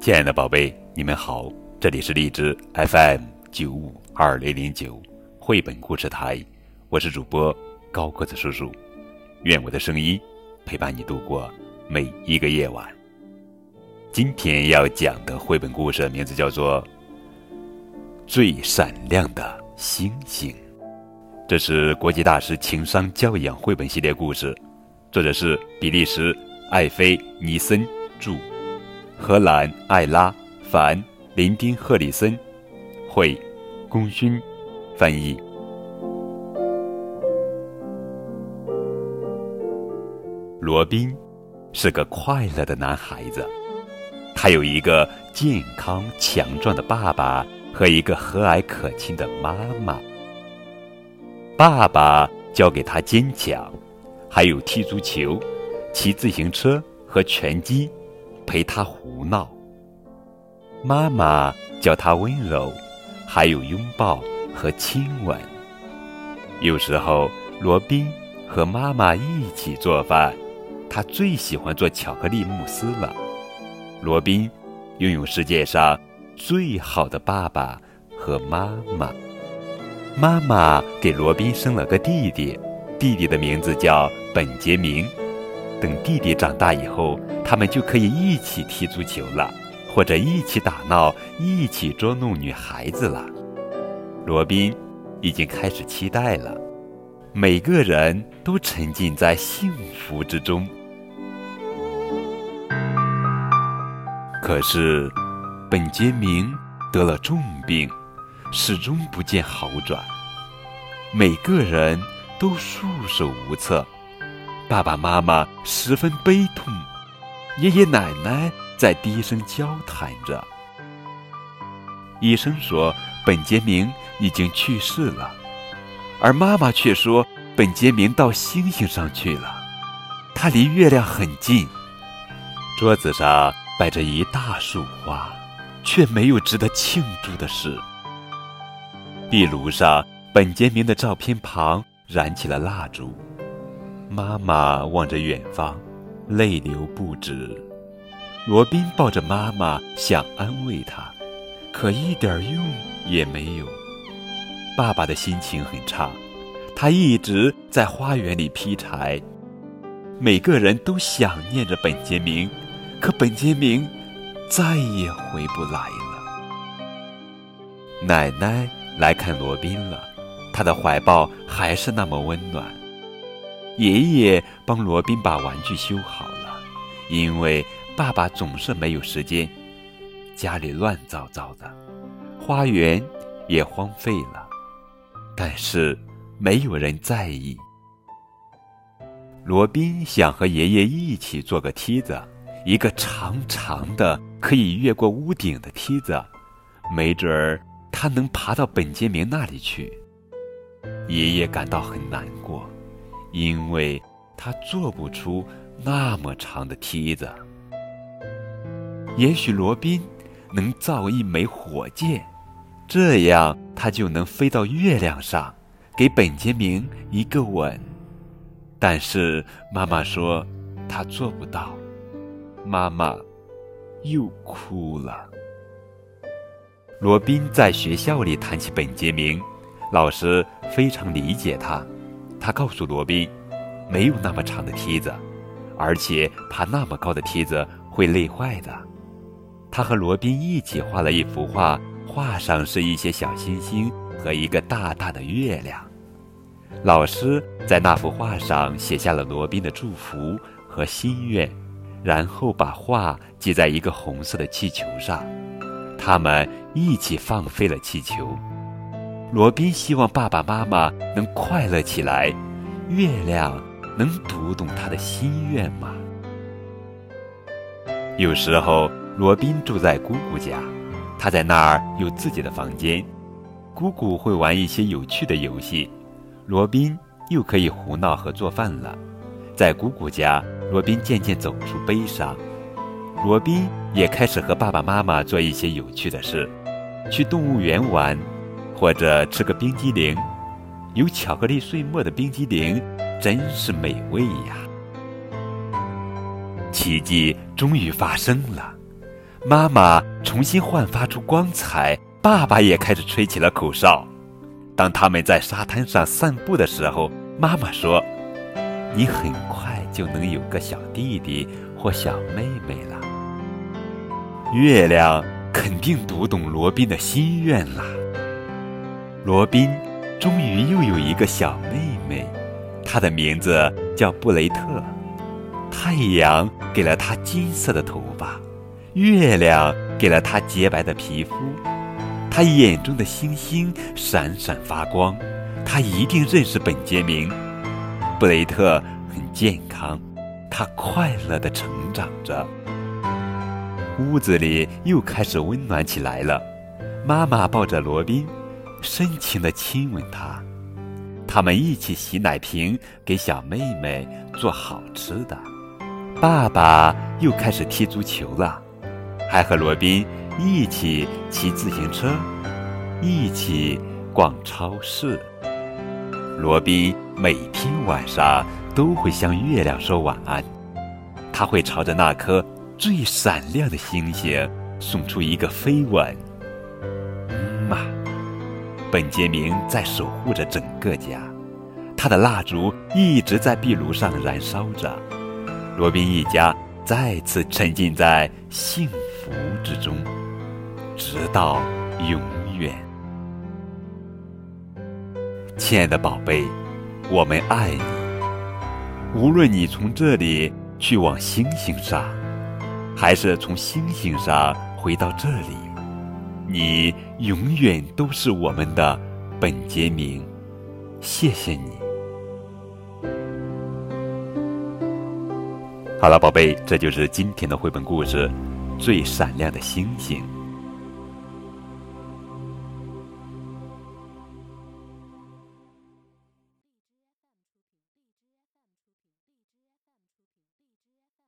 亲爱的宝贝，你们好，这里是荔枝 FM 九五二零零九绘本故事台，我是主播高个子叔叔，愿我的声音陪伴你度过每一个夜晚。今天要讲的绘本故事名字叫做《最闪亮的星星》，这是国际大师情商教养绘本系列故事，作者是比利时艾菲尼森著。荷兰艾拉·凡·林丁赫里森，绘，功勋，翻译。罗宾是个快乐的男孩子，他有一个健康强壮的爸爸和一个和蔼可亲的妈妈。爸爸教给他坚强，还有踢足球、骑自行车和拳击。陪他胡闹，妈妈教他温柔，还有拥抱和亲吻。有时候，罗宾和妈妈一起做饭，他最喜欢做巧克力慕斯了。罗宾拥有世界上最好的爸爸和妈妈。妈妈给罗宾生了个弟弟，弟弟的名字叫本杰明。等弟弟长大以后，他们就可以一起踢足球了，或者一起打闹，一起捉弄女孩子了。罗宾已经开始期待了。每个人都沉浸在幸福之中。可是，本杰明得了重病，始终不见好转。每个人都束手无策。爸爸妈妈十分悲痛，爷爷奶奶在低声交谈着。医生说本杰明已经去世了，而妈妈却说本杰明到星星上去了，他离月亮很近。桌子上摆着一大束花，却没有值得庆祝的事。壁炉上本杰明的照片旁燃起了蜡烛。妈妈望着远方，泪流不止。罗宾抱着妈妈，想安慰她，可一点用也没有。爸爸的心情很差，他一直在花园里劈柴。每个人都想念着本杰明，可本杰明再也回不来了。奶奶来看罗宾了，她的怀抱还是那么温暖。爷爷帮罗宾把玩具修好了，因为爸爸总是没有时间。家里乱糟糟的，花园也荒废了，但是没有人在意。罗宾想和爷爷一起做个梯子，一个长长的可以越过屋顶的梯子，没准儿他能爬到本杰明那里去。爷爷感到很难过。因为他做不出那么长的梯子。也许罗宾能造一枚火箭，这样他就能飞到月亮上，给本杰明一个吻。但是妈妈说他做不到，妈妈又哭了。罗宾在学校里谈起本杰明，老师非常理解他。他告诉罗宾，没有那么长的梯子，而且爬那么高的梯子会累坏的。他和罗宾一起画了一幅画，画上是一些小星星和一个大大的月亮。老师在那幅画上写下了罗宾的祝福和心愿，然后把画系在一个红色的气球上。他们一起放飞了气球。罗宾希望爸爸妈妈能快乐起来。月亮能读懂他的心愿吗？有时候，罗宾住在姑姑家，他在那儿有自己的房间。姑姑会玩一些有趣的游戏，罗宾又可以胡闹和做饭了。在姑姑家，罗宾渐渐走出悲伤。罗宾也开始和爸爸妈妈做一些有趣的事，去动物园玩。或者吃个冰激凌，有巧克力碎末的冰激凌真是美味呀！奇迹终于发生了，妈妈重新焕发出光彩，爸爸也开始吹起了口哨。当他们在沙滩上散步的时候，妈妈说：“你很快就能有个小弟弟或小妹妹了。”月亮肯定读懂罗宾的心愿了。罗宾终于又有一个小妹妹，她的名字叫布雷特。太阳给了她金色的头发。月亮给了她洁白的皮肤，她眼中的星星闪闪发光。她一定认识本杰明。布雷特很健康，他快乐地成长着。屋子里又开始温暖起来了。妈妈抱着罗宾，深情地亲吻他。他们一起洗奶瓶，给小妹妹做好吃的。爸爸又开始踢足球了。还和罗宾一起骑自行车，一起逛超市。罗宾每天晚上都会向月亮说晚安，他会朝着那颗最闪亮的星星送出一个飞吻。嗯嘛，本杰明在守护着整个家，他的蜡烛一直在壁炉上燃烧着。罗宾一家再次沉浸在幸福。之中，直到永远。亲爱的宝贝，我们爱你。无论你从这里去往星星上，还是从星星上回到这里，你永远都是我们的本杰明。谢谢你。好了，宝贝，这就是今天的绘本故事。最闪亮的星星。